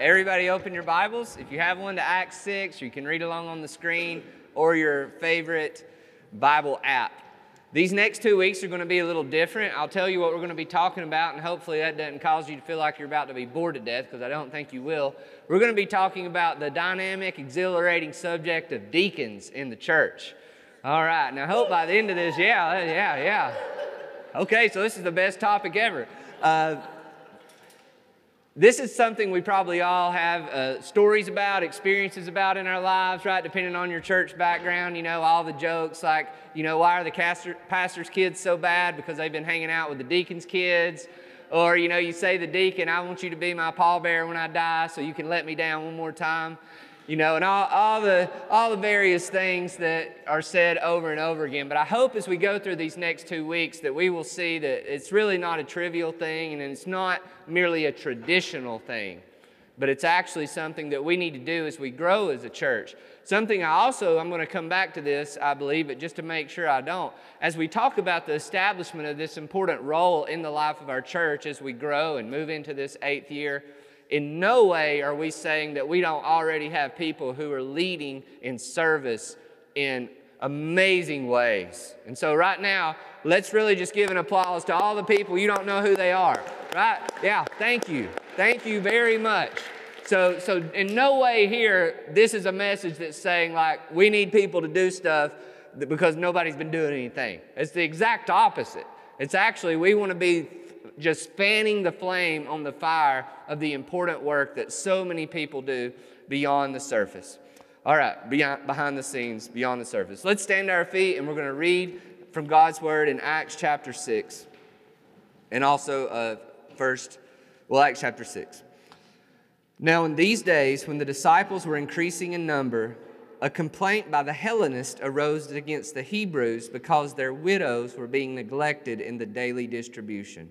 Everybody open your Bibles. If you have one to Acts 6, you can read along on the screen or your favorite Bible app. These next two weeks are going to be a little different. I'll tell you what we're going to be talking about, and hopefully that doesn't cause you to feel like you're about to be bored to death, because I don't think you will. We're going to be talking about the dynamic, exhilarating subject of deacons in the church. All right, now I hope by the end of this, yeah, yeah, yeah. Okay, so this is the best topic ever. Uh, this is something we probably all have uh, stories about, experiences about in our lives, right? Depending on your church background, you know, all the jokes like, you know, why are the pastor, pastor's kids so bad? Because they've been hanging out with the deacon's kids. Or, you know, you say the deacon, I want you to be my pallbearer when I die so you can let me down one more time you know, and all, all, the, all the various things that are said over and over again. But I hope as we go through these next two weeks that we will see that it's really not a trivial thing and it's not merely a traditional thing, but it's actually something that we need to do as we grow as a church. Something I also, I'm going to come back to this, I believe, but just to make sure I don't. As we talk about the establishment of this important role in the life of our church as we grow and move into this eighth year, in no way are we saying that we don't already have people who are leading in service in amazing ways. And so, right now, let's really just give an applause to all the people. You don't know who they are, right? Yeah, thank you. Thank you very much. So, so in no way here, this is a message that's saying, like, we need people to do stuff because nobody's been doing anything. It's the exact opposite. It's actually, we want to be just fanning the flame on the fire of the important work that so many people do beyond the surface. All right, beyond, behind the scenes, beyond the surface. Let's stand to our feet and we're going to read from God's Word in Acts chapter 6 and also uh, first, well, Acts chapter 6. Now, in these days, when the disciples were increasing in number, a complaint by the Hellenists arose against the Hebrews because their widows were being neglected in the daily distribution.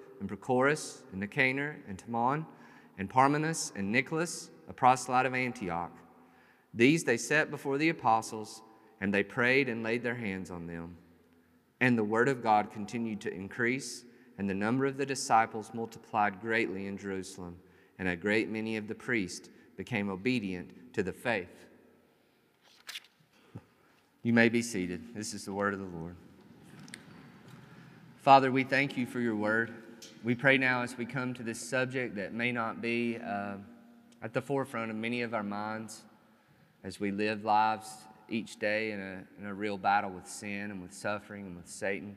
and Prochorus, and Nicanor, and Timon, and Parmenas, and Nicholas, a proselyte of Antioch. These they set before the apostles, and they prayed and laid their hands on them. And the word of God continued to increase, and the number of the disciples multiplied greatly in Jerusalem, and a great many of the priests became obedient to the faith. You may be seated. This is the word of the Lord. Father, we thank you for your word. We pray now as we come to this subject that may not be uh, at the forefront of many of our minds as we live lives each day in a, in a real battle with sin and with suffering and with Satan.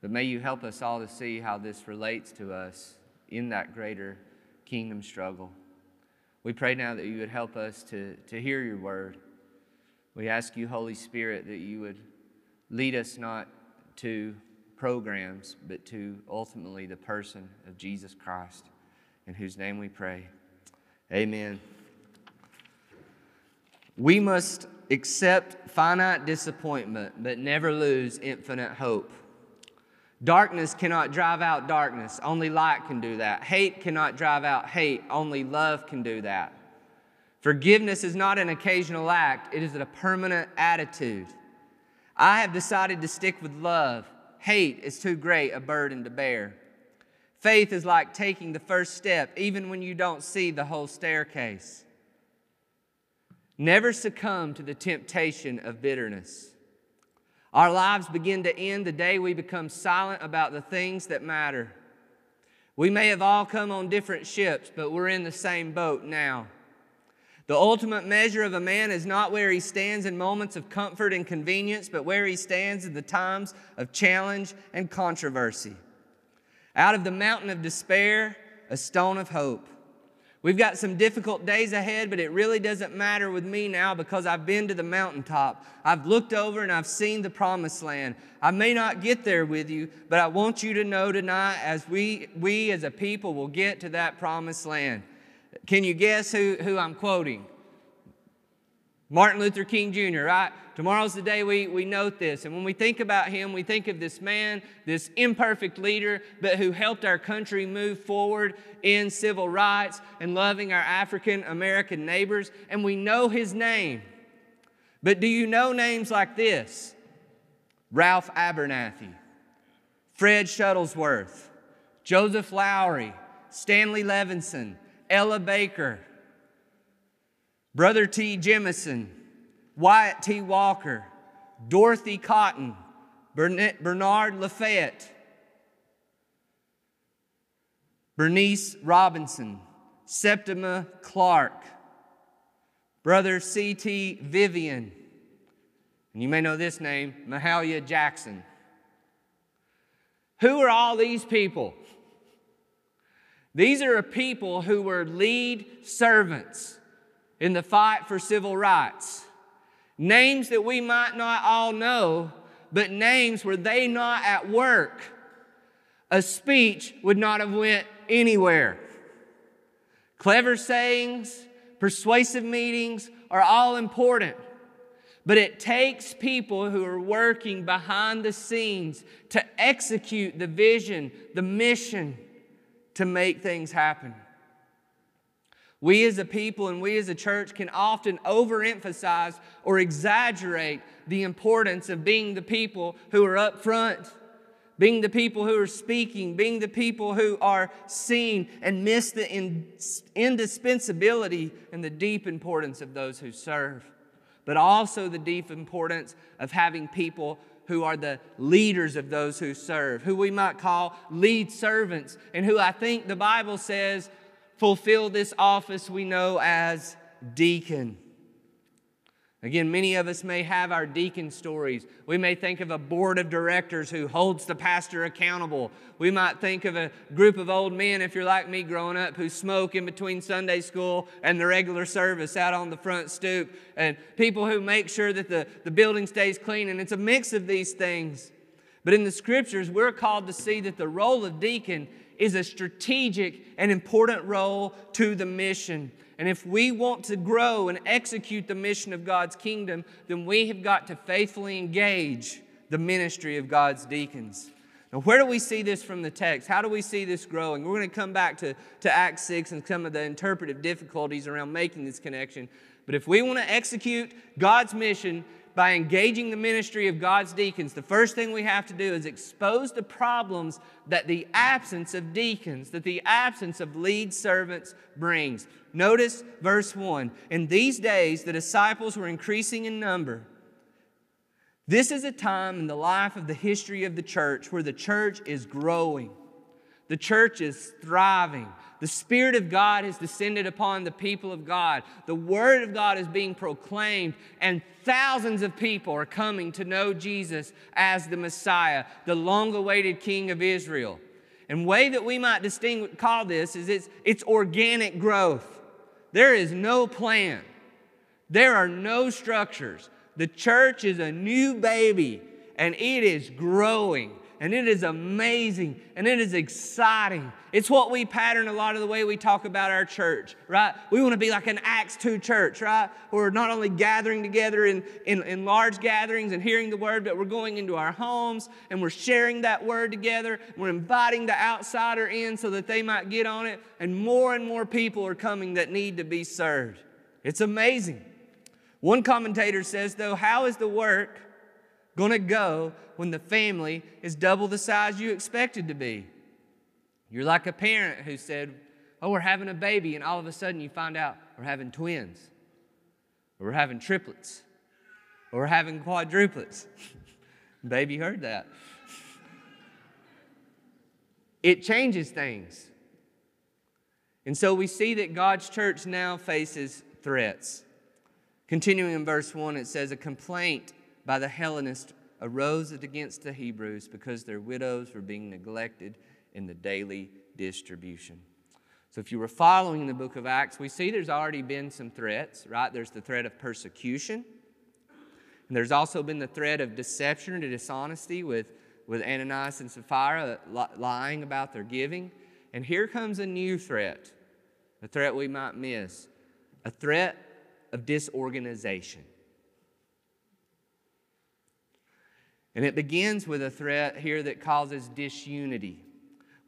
But may you help us all to see how this relates to us in that greater kingdom struggle. We pray now that you would help us to, to hear your word. We ask you, Holy Spirit, that you would lead us not to programs, but to ultimately the person of Jesus Christ, in whose name we pray. Amen. We must accept finite disappointment, but never lose infinite hope. Darkness cannot drive out darkness, only light can do that. Hate cannot drive out hate, only love can do that. Forgiveness is not an occasional act, it is a permanent attitude. I have decided to stick with love hate is too great a burden to bear. Faith is like taking the first step, even when you don't see the whole staircase. Never succumb to the temptation of bitterness. Our lives begin to end the day we become silent about the things that matter. We may have all come on different ships, but we're in the same boat now. The ultimate measure of a man is not where he stands in moments of comfort and convenience, but where he stands in the times of challenge and controversy. Out of the mountain of despair, a stone of hope. We've got some difficult days ahead, but it really doesn't matter with me now because I've been to the mountaintop. I've looked over and I've seen the promised land. I may not get there with you, but I want you to know tonight as we, we as a people will get to that promised land Can you guess who, who I'm quoting? Martin Luther King Jr., right? Tomorrow's the day we, we note this. And when we think about him, we think of this man, this imperfect leader, but who helped our country move forward in civil rights and loving our African American neighbors. And we know his name. But do you know names like this? Ralph Abernathy, Fred Shuttlesworth, Joseph Lowery, Stanley Levinson, Ella Baker, Brother T. Jemison, Wyatt T. Walker, Dorothy Cotton, Bernard Lafayette, Bernice Robinson, Septima Clark, Brother C.T. Vivian, and you may know this name, Mahalia Jackson. Who are all these people? These are people who were lead servants in the fight for civil rights. Names that we might not all know, but names were they not at work, a speech would not have went anywhere. Clever sayings, persuasive meetings are all important. But it takes people who are working behind the scenes to execute the vision, the mission, to make things happen. We as a people and we as a church can often overemphasize or exaggerate the importance of being the people who are up front, being the people who are speaking, being the people who are seen, and miss the indispensability and the deep importance of those who serve. But also the deep importance of having people who are the leaders of those who serve, who we might call lead servants, and who I think the Bible says fulfill this office we know as deacon. Again, many of us may have our deacon stories. We may think of a board of directors who holds the pastor accountable. We might think of a group of old men, if you're like me growing up, who smoke in between Sunday school and the regular service out on the front stoop, and people who make sure that the, the building stays clean. And it's a mix of these things. But in the scriptures, we're called to see that the role of deacon is a strategic and important role to the mission. And if we want to grow and execute the mission of God's kingdom, then we have got to faithfully engage the ministry of God's deacons. Now, where do we see this from the text? How do we see this growing? We're going to come back to, to Acts 6 and some of the interpretive difficulties around making this connection. But if we want to execute God's mission, by engaging the ministry of God's deacons, the first thing we have to do is expose the problems that the absence of deacons, that the absence of lead servants brings. Notice verse 1. In these days, the disciples were increasing in number. This is a time in the life of the history of the church where the church is growing. The church is thriving. The Spirit of God has descended upon the people of God. The Word of God is being proclaimed, and thousands of people are coming to know Jesus as the Messiah, the long awaited King of Israel. And way that we might distinguish, call this is it's, it's organic growth. There is no plan. There are no structures. The church is a new baby and it is growing and it is amazing and it is exciting. It's what we pattern a lot of the way we talk about our church, right? We want to be like an Acts 2 church, right? We're not only gathering together in, in, in large gatherings and hearing the word, but we're going into our homes and we're sharing that word together. We're inviting the outsider in so that they might get on it, and more and more people are coming that need to be served. It's amazing. One commentator says, though, how is the work going to go when the family is double the size you expected to be? You're like a parent who said, Oh, we're having a baby, and all of a sudden you find out we're having twins, or we're having triplets, or we're having quadruplets. baby heard that. it changes things. And so we see that God's church now faces threats. Continuing in verse 1, it says, A complaint by the Hellenists arose against the Hebrews because their widows were being neglected in the daily distribution. So, if you were following the book of Acts, we see there's already been some threats, right? There's the threat of persecution, and there's also been the threat of deception or dishonesty with, with Ananias and Sapphira lying about their giving. And here comes a new threat a threat we might miss, a threat of disorganization. And it begins with a threat here that causes disunity.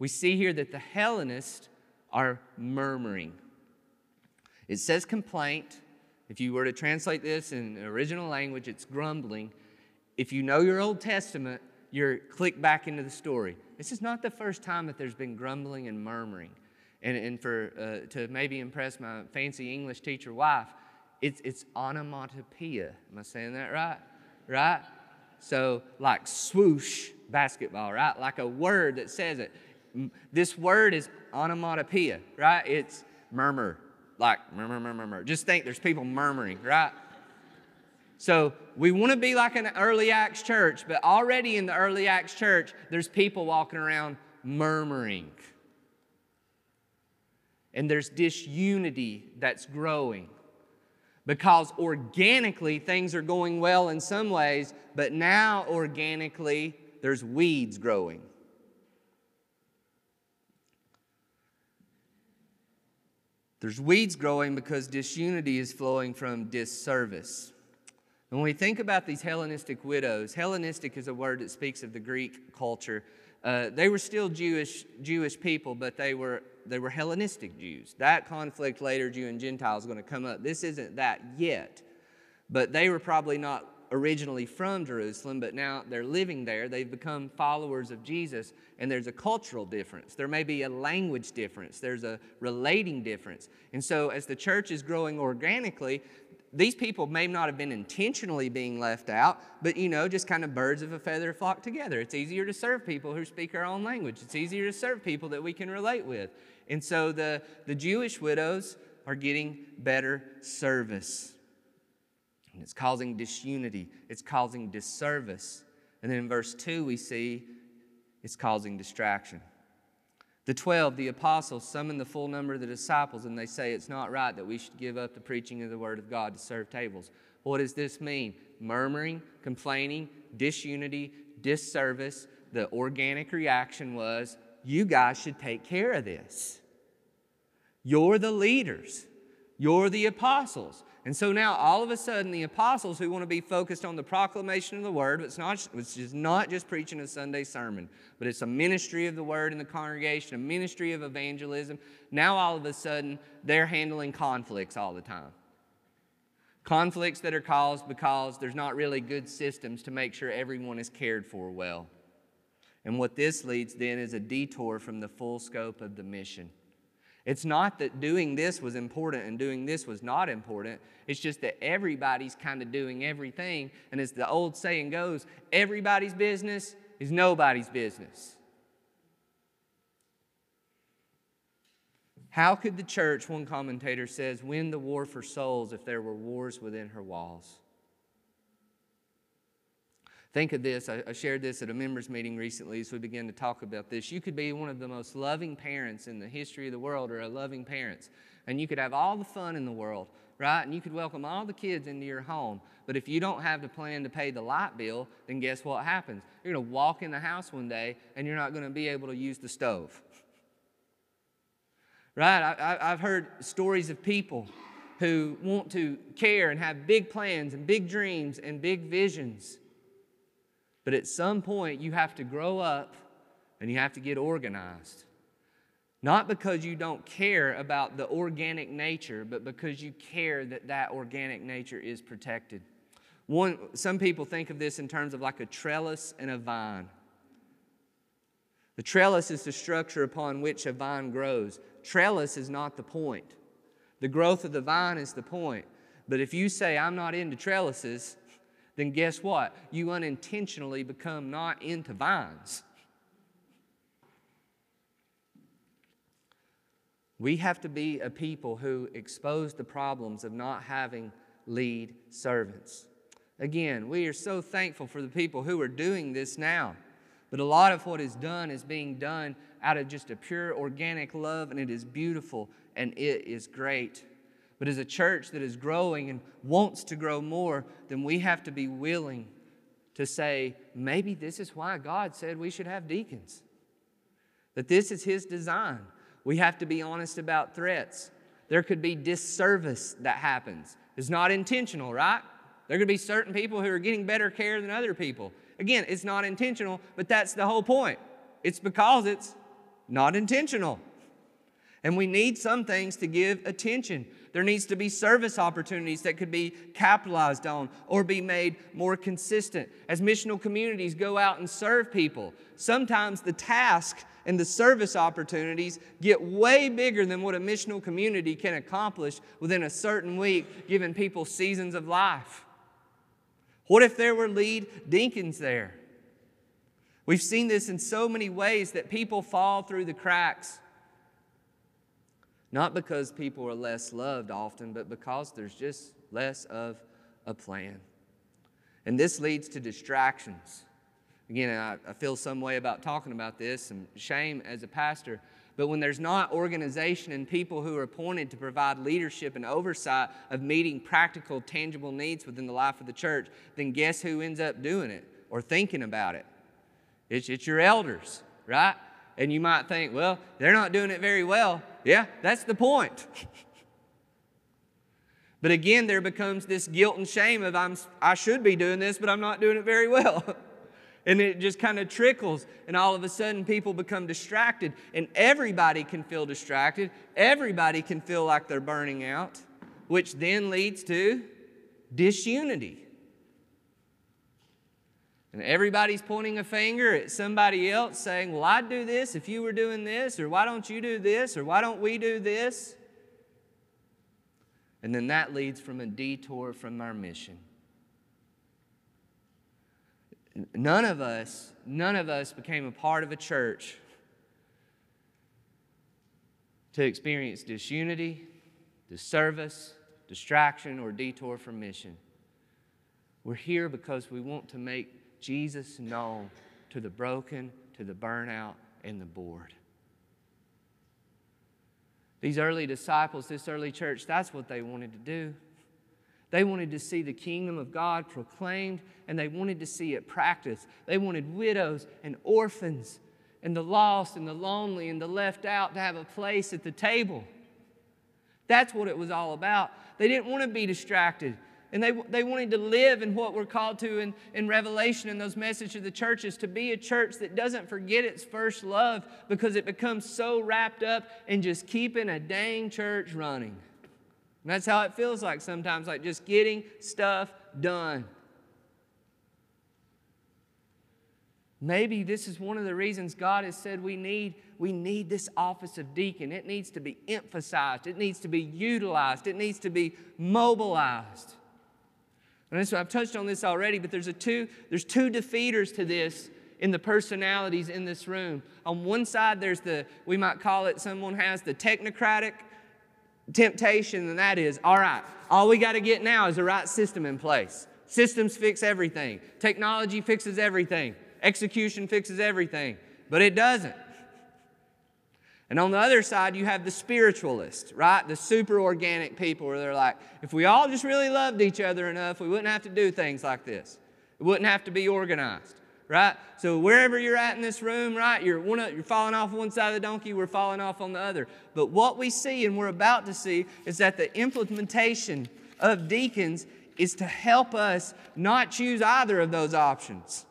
We see here that the Hellenists are murmuring. It says complaint. If you were to translate this in original language, it's grumbling. If you know your Old Testament, you're click back into the story. This is not the first time that there's been grumbling and murmuring. And, and for, uh, to maybe impress my fancy English teacher wife, it's, it's onomatopoeia. Am I saying that right? Right? So, like swoosh basketball, right? Like a word that says it. This word is onomatopoeia, right? It's murmur, like murmur, murmur, murmur. Just think there's people murmuring, right? So we want to be like an early Acts church, but already in the early Acts church, there's people walking around murmuring. And there's disunity that's growing because organically things are going well in some ways, but now organically there's weeds growing. There's weeds growing because disunity is flowing from disservice. When we think about these Hellenistic widows, Hellenistic is a word that speaks of the Greek culture. Uh, they were still Jewish, Jewish people, but they were, they were Hellenistic Jews. That conflict later, Jew and Gentile, is going to come up. This isn't that yet. But they were probably not originally from Jerusalem, but now they're living there. They've become followers of Jesus, and there's a cultural difference. There may be a language difference, there's a relating difference. And so, as the church is growing organically, these people may not have been intentionally being left out, but you know, just kind of birds of a feather flock together. It's easier to serve people who speak our own language. It's easier to serve people that we can relate with. And so the, the Jewish widows are getting better service. And it's causing disunity, it's causing disservice. And then in verse 2, we see it's causing distraction. The 12, the apostles, summon the full number of the disciples, and they say it's not right that we should give up the preaching of the word of God to serve tables. What does this mean? Murmuring, complaining, disunity, disservice. The organic reaction was, you guys should take care of this. You're the leaders, you're the apostles. And so now, all of a sudden, the apostles who want to be focused on the proclamation of the word, it's not, it's just not just preaching a Sunday sermon, but it's a ministry of the word in the congregation, a ministry of evangelism. Now, all of a sudden, they're handling conflicts all the time. Conflicts that are caused because there's not really good systems to make sure everyone is cared for well. And what this leads then is a detour from the full scope of the mission. It's not that doing this was important and doing this was not important. It's just that everybody's kind of doing everything. And as the old saying goes, everybody's business is nobody's business. How could the church, one commentator says, win the war for souls if there were wars within her walls? Think of this. I, I, shared this at a members' meeting recently as we began to talk about this. You could be one of the most loving parents in the history of the world, or a loving parents, and you could have all the fun in the world, right? And you could welcome all the kids into your home. But if you don't have the plan to pay the light bill, then guess what happens? You're going to walk in the house one day and you're not going to be able to use the stove. Right? I, I've heard stories of people who want to care and have big plans and big dreams and big visions but at some point, you have to grow up and you have to get organized. Not because you don't care about the organic nature, but because you care that that organic nature is protected. One, some people think of this in terms of like a trellis and a vine. The trellis is the structure upon which a vine grows. Trellis is not the point. The growth of the vine is the point. But if you say, I'm not into trellises, then guess what? You unintentionally become not into vines. We have to be a people who expose the problems of not having lead servants. Again, we are so thankful for the people who are doing this now. But a lot of what is done is being done out of just a pure organic love, and it is beautiful and it is great. But as a church that is growing and wants to grow more, then we have to be willing to say, maybe this is why God said we should have deacons. That this is His design. We have to be honest about threats. there could be disservice that happens. It's not intentional, right? There could be certain people who are getting better care than other people. Again, it's not intentional, but that's the whole point. It's because it's not intentional. And we need some things to give attention. There needs to be service opportunities that could be capitalized on or be made more consistent. As missional communities go out and serve people, sometimes the task and the service opportunities get way bigger than what a missional community can accomplish within a certain week, giving people seasons of life. What if there were lead deacons there? We've seen this in so many ways that people fall through the cracks. Not because people are less loved often, but because there's just less of a plan. And this leads to distractions. Again, I, I, feel some way about talking about this, and shame as a pastor. But when there's not organization and people who are appointed to provide leadership and oversight of meeting practical, tangible needs within the life of the church, then guess who ends up doing it or thinking about it? It's, it's your elders, right? And you might think, well, they're not doing it very well. Yeah, that's the point. but again, there becomes this guilt and shame of I'm, I should be doing this, but I'm not doing it very well. and it just kind of trickles, and all of a sudden people become distracted, and everybody can feel distracted. Everybody can feel like they're burning out, which then leads to disunity. And everybody's pointing a finger at somebody else saying, Well, I'd do this if you were doing this, or why don't you do this, or why don't we do this? And then that leads from a detour from our mission. None of us, none of us became a part of a church to experience disunity, disservice, distraction, or detour from mission. We're here because we want to make Jesus known to the broken, to the burnout, and the bored. These early disciples, this early church, that's what they wanted to do. They wanted to see the kingdom of God proclaimed and they wanted to see it practiced. They wanted widows and orphans and the lost and the lonely and the left out to have a place at the table. That's what it was all about. They didn't want to be distracted. And they, they wanted to live in what we're called to in, in Revelation and those messages of the churches to be a church that doesn't forget its first love because it becomes so wrapped up in just keeping a dang church running. And that's how it feels like sometimes, like just getting stuff done. Maybe this is one of the reasons God has said we need, we need this office of deacon. It needs to be emphasized, it needs to be utilized, it needs to be mobilized. And so I've touched on this already, but there's, a two, there's two defeaters to this in the personalities in this room. On one side, there's the, we might call it, someone has the technocratic temptation, and that is, all right, all we got to get now is the right system in place. Systems fix everything, technology fixes everything, execution fixes everything, but it doesn't. And on the other side, you have the spiritualists, right? The super organic people where they're like, if we all just really loved each other enough, we wouldn't have to do things like this. It wouldn't have to be organized, right? So wherever you're at in this room, right, you're, one you're falling off one side of the donkey, we're falling off on the other. But what we see and we're about to see is that the implementation of deacons is to help us not choose either of those options.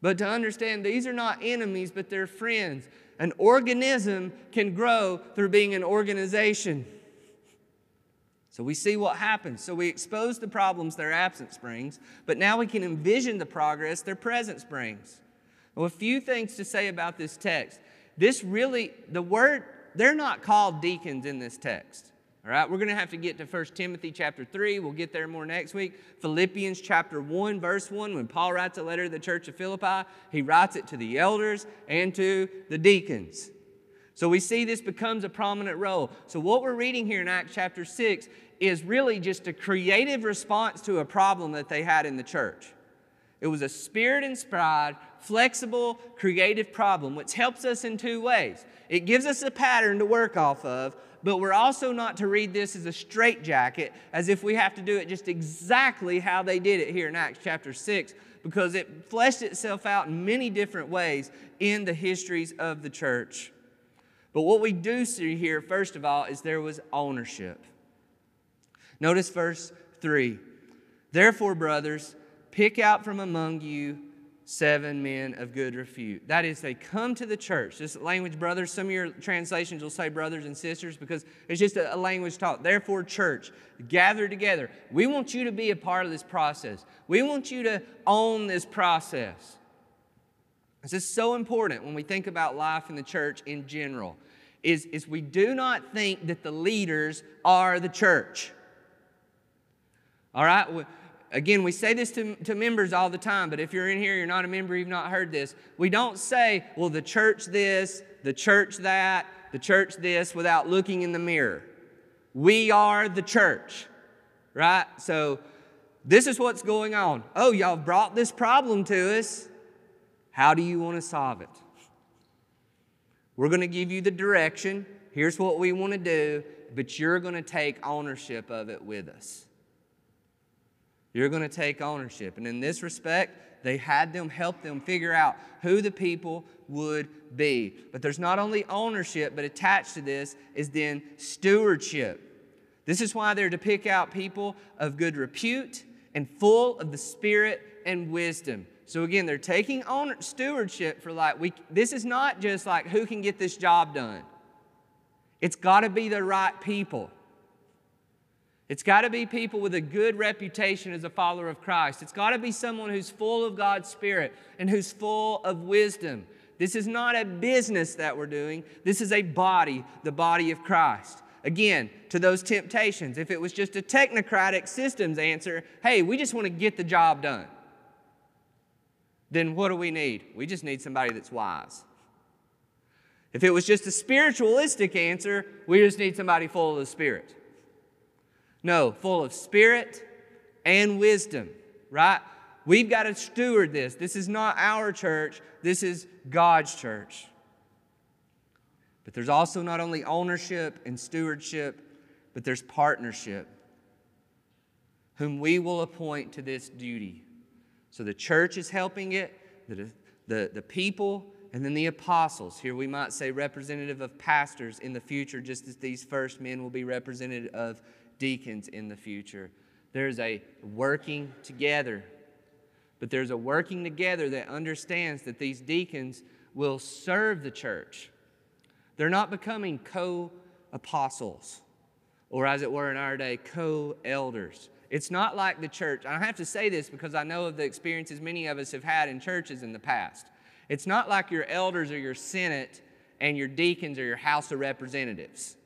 But to understand these are not enemies, but they're friends. An organism can grow through being an organization. So we see what happens. So we expose the problems their absence brings, but now we can envision the progress their presence brings. Well, a few things to say about this text. This really, the word, they're not called deacons in this text. All right, we're going to have to get to 1 Timothy chapter 3. We'll get there more next week. Philippians chapter 1, verse 1, when Paul writes a letter to the church of Philippi, he writes it to the elders and to the deacons. So we see this becomes a prominent role. So what we're reading here in Acts chapter 6 is really just a creative response to a problem that they had in the church. It was a spirit inspired, flexible, creative problem, which helps us in two ways. It gives us a pattern to work off of, but we're also not to read this as a straitjacket, as if we have to do it just exactly how they did it here in Acts chapter 6, because it fleshed itself out in many different ways in the histories of the church. But what we do see here, first of all, is there was ownership. Notice verse 3. Therefore, brothers, pick out from among you seven men of good repute. That is, they come to the church. This language, brothers, some of your translations will say brothers and sisters because it's just a, language taught. Therefore, church, gather together. We want you to be a part of this process. We want you to own this process. This is so important when we think about life in the church in general. Is, is we do not think that the leaders are the church. All right? Again, we say this to, to members all the time, but if you're in here, you're not a member, you've not heard this. We don't say, well, the church this, the church that, the church this, without looking in the mirror. We are the church, right? So, this is what's going on. Oh, y'all brought this problem to us. How do you want to solve it? We're going to give you the direction. Here's what we want to do, but you're going to take ownership of it with us. You're going to take ownership. And in this respect, they had them help them figure out who the people would be. But there's not only ownership, but attached to this is then stewardship. This is why they're to pick out people of good repute and full of the Spirit and wisdom. So again, they're taking owner, stewardship for like we. This is not just like who can get this job done. It's got to be the right people. It's got to be people with a good reputation as a follower of Christ. It's got to be someone who's full of God's Spirit and who's full of wisdom. This is not a business that we're doing, this is a body, the body of Christ. Again, to those temptations, if it was just a technocratic systems answer, hey, we just want to get the job done, then what do we need? We just need somebody that's wise. If it was just a spiritualistic answer, we just need somebody full of the Spirit. No, full of spirit and wisdom, right? We've got to steward this. This is not our church, this is God's church. But there's also not only ownership and stewardship, but there's partnership, whom we will appoint to this duty. So the church is helping it, the, the, the people, and then the apostles. Here we might say representative of pastors in the future, just as these first men will be representative of deacons in the future. There's a working together, but there's a working together that understands that these deacons will serve the church. They're not becoming co apostles, or as it were in our day, co elders. It's not like the church. I have to say this because I know of the experiences many of us have had in churches in the past. It's not like your elders or your senate and your deacons or your house of representatives.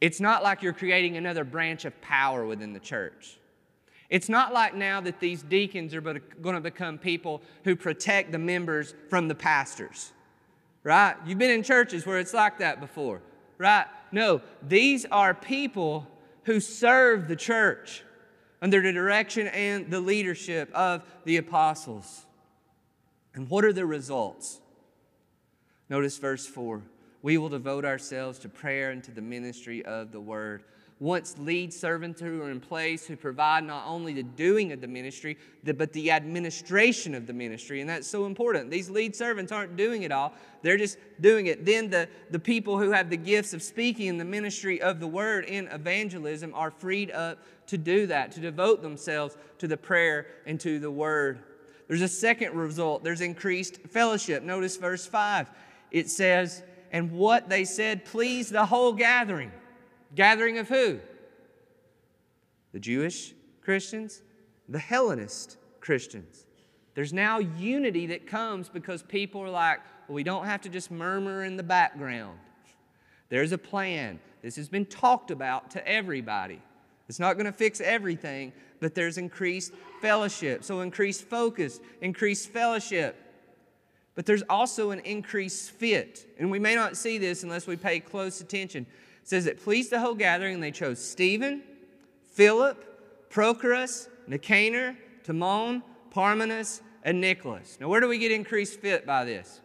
It's not like you're creating another branch of power within the church. It's not like now that these deacons are going to become people who protect the members from the pastors, right? You've been in churches where it's like that before, right? No, these are people who serve the church under the direction and the leadership of the apostles. And what are the results? Notice verse 4 we will devote ourselves to prayer and to the ministry of the word. Once lead servants who are in place who provide not only the doing of the ministry, but the administration of the ministry. And that's so important. These lead servants aren't doing it all, they're just doing it. Then the, the people who have the gifts of speaking in the ministry of the word in evangelism are freed up to do that, to devote themselves to the prayer and to the word. There's a second result there's increased fellowship. Notice verse 5. It says, and what they said pleased the whole gathering. Gathering of who? The Jewish Christians, the Hellenist Christians. There's now unity that comes because people are like, well, we don't have to just murmur in the background. There's a plan. This has been talked about to everybody. It's not going to fix everything, but there's increased fellowship. So, increased focus, increased fellowship but there's also an increased fit. And we may not see this unless we pay close attention. It says it pleased the whole gathering, and they chose Stephen, Philip, Prochorus, Nicanor, Timon, Parmenas, and Nicholas. Now, where do we get increased fit by this?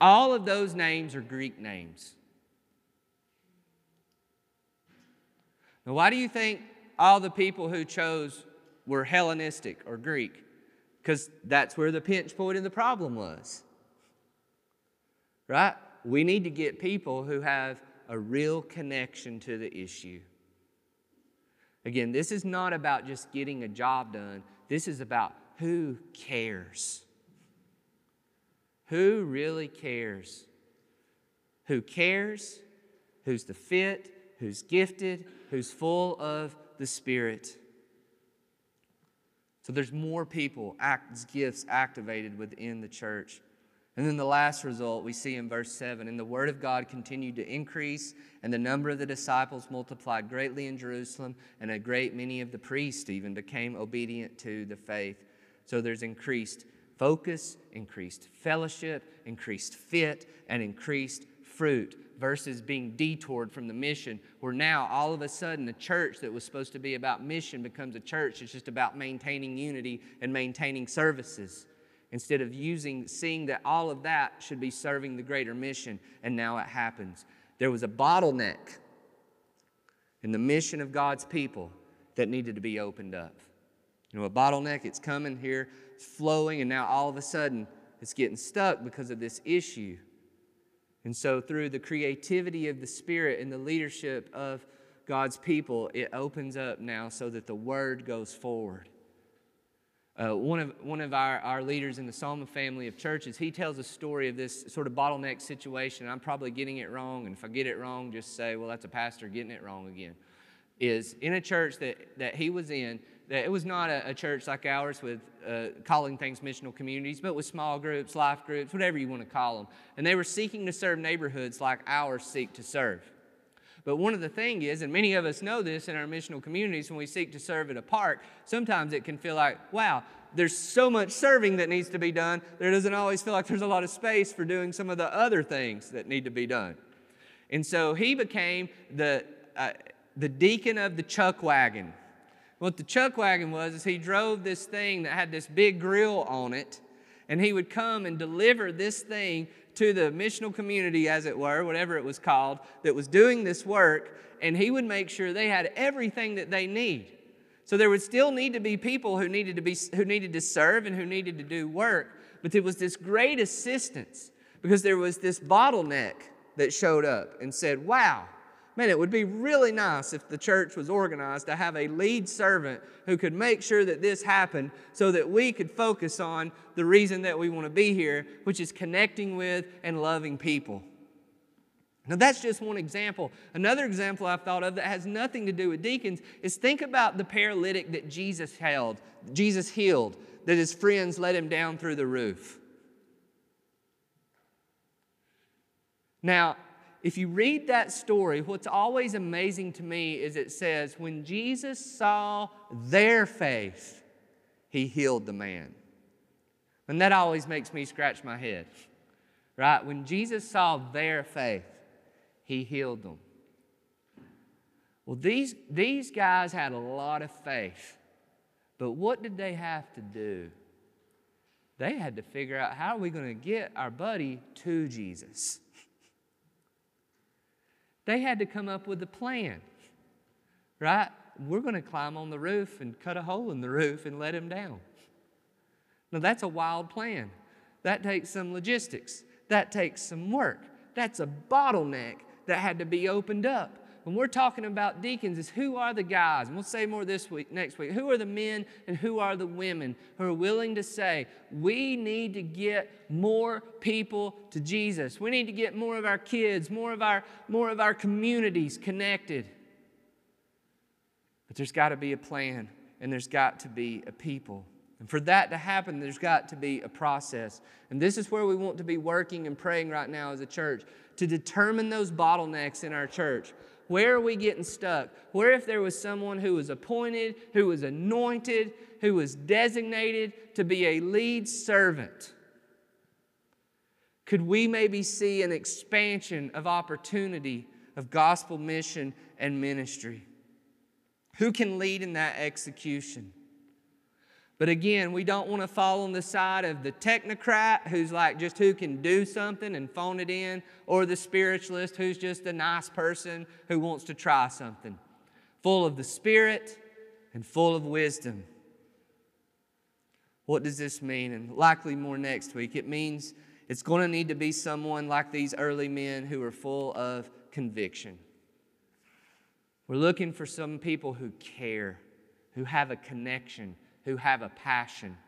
All of those names are Greek names. Now, why do you think all the people who chose were Hellenistic or Greek? Because that's where the pinch point in the problem was. Right? we need to get people who have a real connection to the issue. Again, this is not about just getting a job done, this is about who cares. Who really cares? Who cares? Who's the fit? Who's gifted? Who's full of the Spirit? So there's more people, acts, gifts activated within the church. And then the last result we see in verse 7 and the word of God continued to increase, and the number of the disciples multiplied greatly in Jerusalem, and a great many of the priests even became obedient to the faith. So there's increased focus, increased fellowship, increased fit, and increased fruit versus being detoured from the mission, where now all of a sudden the church that was supposed to be about mission becomes a church that's just about maintaining unity and maintaining services instead of using seeing that all of that should be serving the greater mission. And now it happens. There was a bottleneck in the mission of god's people that needed to be opened up. You know a bottleneck it's coming here it's flowing and now all of a sudden it's getting stuck because of this issue and so through the creativity of the spirit and the leadership of god's people it opens up now so that the word goes forward uh, one of, one of our, our leaders in the Soma family of churches, he tells a story of this sort of bottleneck situation. I'm probably getting it wrong, and if I get it wrong, just say, well, that's a pastor getting it wrong again. Is in a church that, that he was in, it was not a, a church like ours with uh, calling things missional communities, but with small groups, life groups, whatever you want to call them. And they were seeking to serve neighborhoods like ours seek to serve. But one of the things is, and many of us know this in our missional communities, when we seek to serve at a park, sometimes it can feel like, wow, there's so much serving that needs to be done. There doesn't always feel like there's a lot of space for doing some of the other things that need to be done. And so he became the, uh, the deacon of the chuck wagon. What the chuck wagon was is he drove this thing that had this big grill on it, and he would come and deliver this thing to the missional community, as it were, whatever it was called, that was doing this work, and he would make sure they had everything that they need. So there would still need to be people who needed to be who needed to serve and who needed to do work, but there was this great assistance because there was this bottleneck that showed up and said, "Wow, man, it would be really nice if the church was organized to have a lead servant who could make sure that this happened so that we could focus on the reason that we want to be here, which is connecting with and loving people. Now, that's just one example. Another example I've thought of that has nothing to do with deacons is think about the paralytic that Jesus held, Jesus healed, that his friends let him down through the roof. Now, if you read that story, what's always amazing to me is it says, when Jesus saw their faith, he healed the man. And that always makes me scratch my head, right? When Jesus saw their faith, he healed them. Well, these, these guys had a lot of faith, but what did they have to do? They had to figure out how are we going to get our buddy to Jesus? They had to come up with a plan, right? We're going to climb on the roof and cut a hole in the roof and let him down. Now, that's a wild plan. That takes some logistics, that takes some work. That's a bottleneck that had to be opened up when we're talking about deacons is who are the guys? And we'll say more this week next week. Who are the men and who are the women who are willing to say we need to get more people to jesus. We need to get more of our kids more of our more of our communities connected. But there's got to be a plan and there's got to be a people. And for that to happen, there's got to be a process. And this is where we want to be working and praying right now as a church to determine those bottlenecks in our church. Where are we getting stuck? Where if there was someone who was appointed, who was anointed, who was designated to be a lead servant? Could we maybe see an expansion of opportunity of gospel mission and ministry? Who can lead in that execution? But again, we don't want to fall on the side of the technocrat who's like just who can do something and phone it in, or the spiritualist who's just a nice person who wants to try something. Full of the Spirit and full of wisdom. What does this mean? And likely more next week. It means It's going to need to be someone like these early men who are full of conviction. We're looking for some people who care, who have a connection, who have a passion.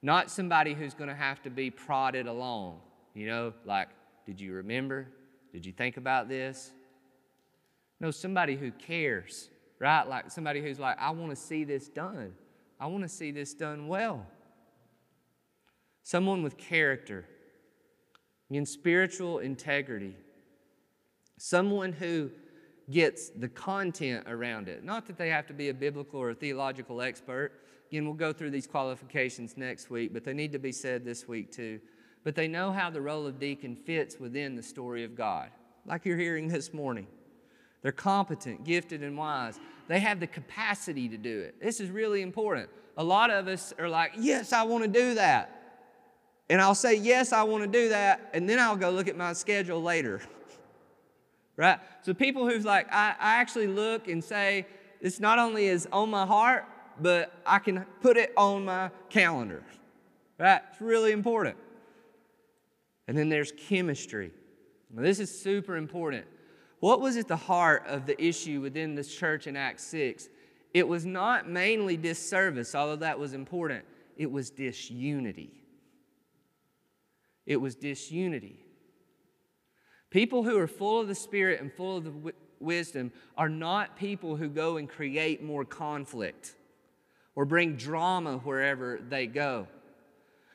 Not somebody who's going to have to be prodded along, you know, like, did you remember? Did you think about this? No, somebody who cares, right? Like somebody who's like, I want to see this done. I want to see this done well. Someone with character, in spiritual integrity. Someone who gets the content around it. Not that they have to be a biblical or a theological expert. Again, we'll go through these qualifications next week, but they need to be said this week too. But they know how the role of deacon fits within the story of God, like you're hearing this morning. They're competent, gifted, and wise. They have the capacity to do it. This is really important. A lot of us are like, Yes, I want to do that. And I'll say, Yes, I want to do that. And then I'll go look at my schedule later. right? So people who's like, I, I actually look and say, This not only is on my heart, but I can put it on my calendar. It's really important. And then there's chemistry. Now, this is super important. What was at the heart of the issue within this church in Acts 6? It was not mainly disservice, although that was important, it was disunity. It was disunity. People who are full of the Spirit and full of the wisdom are not people who go and create more conflict or bring drama wherever they go.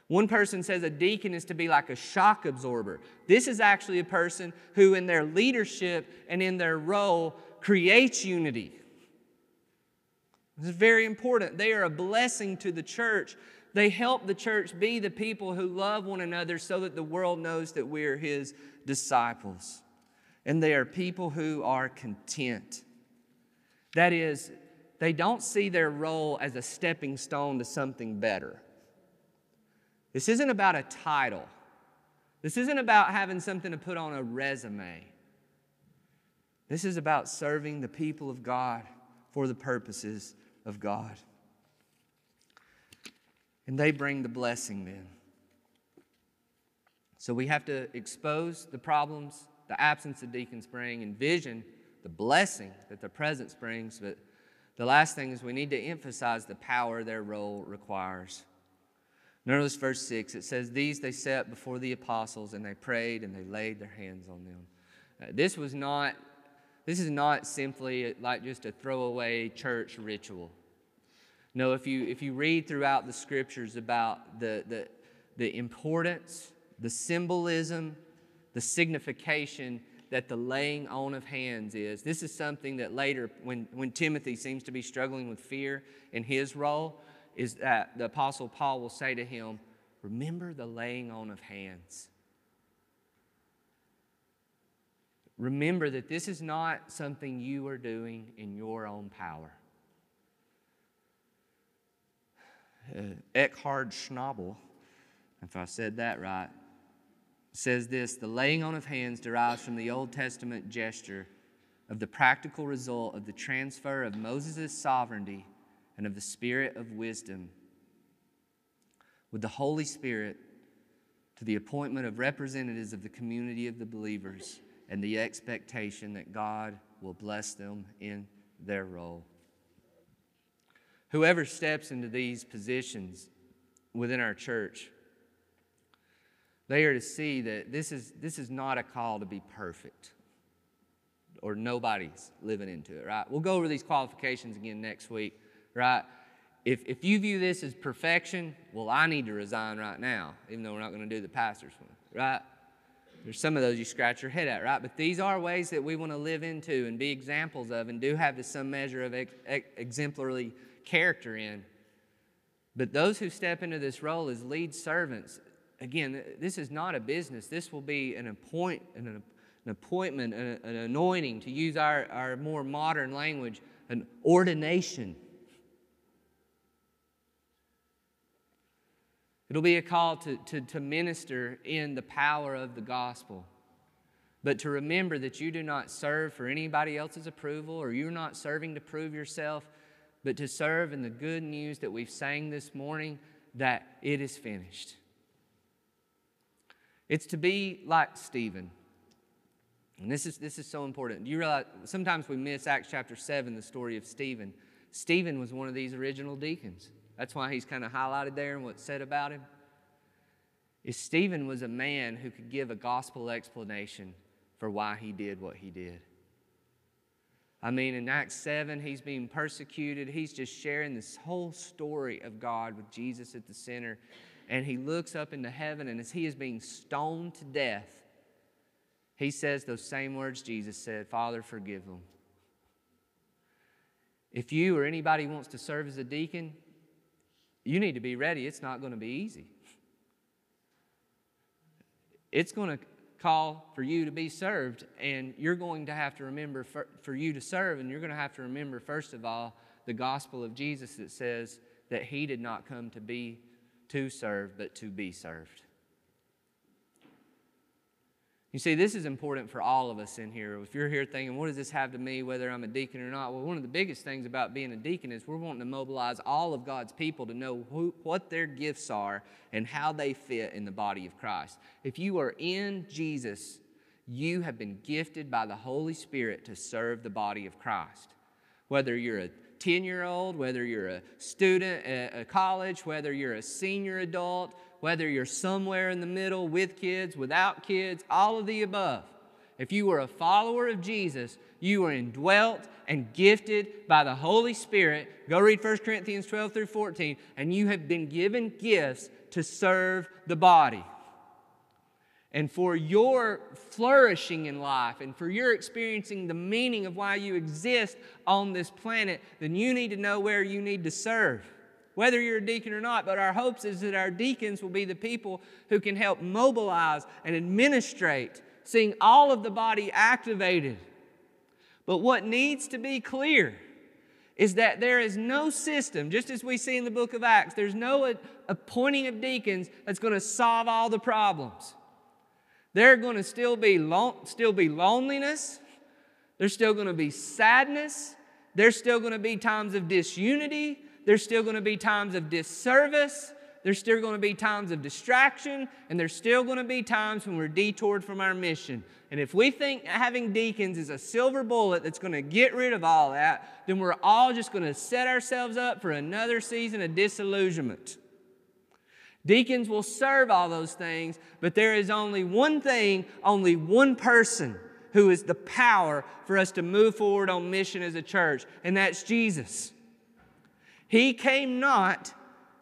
One person says a deacon is to be like a shock absorber. This is actually a person who, in their leadership and in their role, creates unity. This is very important. They are a blessing to the church they help the church be the people who love one another so that the world knows that we are his disciples. And they are people who are content. That is, they don't see their role as a stepping stone to something better. This isn't about a title. This isn't about having something to put on a resume. This is about serving the people of God for the purposes of God. And they bring the blessing then. So we have to expose the problems the absence of deacons bring and vision the blessing that the presence brings. But the last thing is we need to emphasize the power their role requires. Notice verse 6. It says, These they set before the apostles, and they prayed and they laid their hands on them. Uh, this was not, this is not simply like just a throwaway church ritual. No, if you, if you read throughout the scriptures about the, the, the importance, the symbolism, the signification that the laying on of hands is, this is something that later, when, when Timothy seems to be struggling with fear in his role, is that the Apostle Paul will say to him, Remember the laying on of hands. Remember that this is not something you are doing in your own power. uh, Eckhard Schnabel, if I said that right, says this the laying on of hands derives from the Old Testament gesture of the practical result of the transfer of Moses' sovereignty and of the spirit of wisdom with the Holy Spirit to the appointment of representatives of the community of the believers and the expectation that God will bless them in their role. Whoever steps into these positions within our church, they are to see that this is, this is not a call to be perfect or nobody's living into it, right? We'll go over these qualifications again next week, right? If, if you view this as perfection, well, I need to resign right now, even though we're not going to do the pastor's one, right? There's some of those you scratch your head at, right? But these are ways that we want to live into and be examples of and do have some measure of ex- ex- exemplary character in. But those who step into this role as lead servants, again, this is not a business. This will be an, appoint, an, an appointment, an, an anointing, to use our, our more modern language, an ordination. It'll be a call to, to, to minister in the power of the gospel. But to remember that you do not serve for anybody else's approval or you're not serving to prove yourself, but to serve in the good news that we've sang this morning that it is finished. It's to be like Stephen. And this is, this is so important. Do you realize sometimes we miss Acts chapter 7, the story of Stephen? Stephen was one of these original deacons. That's why he's kind of highlighted there and what's said about him. Is Stephen was a man who could give a gospel explanation for why he did what he did. I mean, in Acts 7, he's being persecuted. He's just sharing this whole story of God with Jesus at the center. And he looks up into heaven, and as he is being stoned to death, he says those same words Jesus said Father, forgive them. If you or anybody wants to serve as a deacon, you need to be ready. It's not going to be easy. It's going to call for you to be served, and you're going to have to remember for, for you to serve, and you're going to have to remember, first of all, the gospel of Jesus that says that he did not come to be to serve, but to be served. You see, this is important for all of us in here. If you're here thinking, what does this have to me, whether I'm a deacon or not? Well, one of the biggest things about being a deacon is we're wanting to mobilize all of God's people to know who, what their gifts are and how they fit in the body of Christ. If you are in Jesus, you have been gifted by the Holy Spirit to serve the body of Christ. Whether you're a 10 year old, whether you're a student at a college, whether you're a senior adult, whether you're somewhere in the middle with kids, without kids, all of the above. If you are a follower of Jesus, you are indwelt and gifted by the Holy Spirit. Go read 1 Corinthians 12 through 14, and you have been given gifts to serve the body. And for your flourishing in life and for your experiencing the meaning of why you exist on this planet, then you need to know where you need to serve whether you're a deacon or not. But our hopes is that our deacons will be the people who can help mobilize and administrate, seeing all of the body activated. But what needs to be clear is that there is no system, just as we see in the book of Acts, there's no appointing of deacons that's going to solve all the problems. There are going to still be, still be loneliness. There's still going to be sadness. There's still going to be times of disunity. There's still going to be times of disservice. There's still going to be times of distraction. And there's still going to be times when we're detoured from our mission. And if we think having deacons is a silver bullet that's going to get rid of all that, then we're all just going to set ourselves up for another season of disillusionment. Deacons will serve all those things, but there is only one thing, only one person who is the power for us to move forward on mission as a church, and that's Jesus. He came not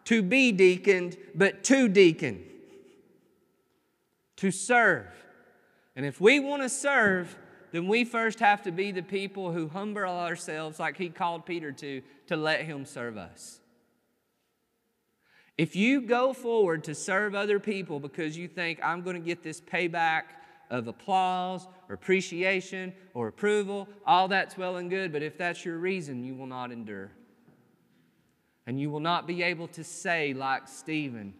to be deaconed, but to deacon, to serve. And if we want to serve, then we first have to be the people who humble ourselves, like he called Peter to, to let him serve us. If you go forward to serve other people because you think, I'm going to get this payback of applause or appreciation or approval, all that's well and good, but if that's your reason, you will not endure. And you will not be able to say, like Stephen,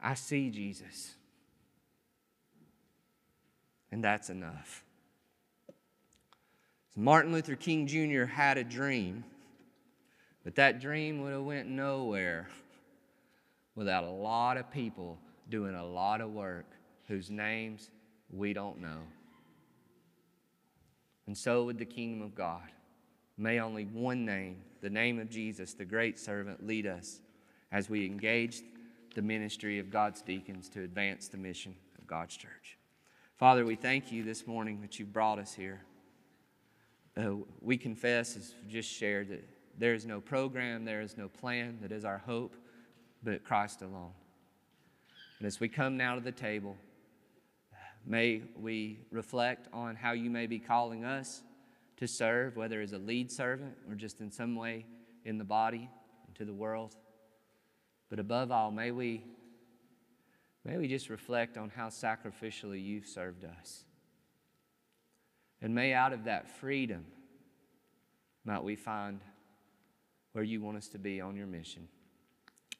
I see Jesus. And that's enough. So Martin Luther King Jr. had a dream, but that dream would have went nowhere without a lot of people doing a lot of work whose names we don't know. And so would the kingdom of God. May only one name, the name of Jesus, the great servant, lead us as we engage the ministry of God's deacons to advance the mission of God's church. Father, we thank you this morning that you brought us here. Uh, we confess, as just shared, that there is no program, there is no plan that is our hope, but Christ alone. And as we come now to the table, may we reflect on how you may be calling us to serve, whether as a lead servant or just in some way in the body and to the world. But above all, may we, may we just reflect on how sacrificially you've served us. And may out of that freedom, might we find where you want us to be on your mission.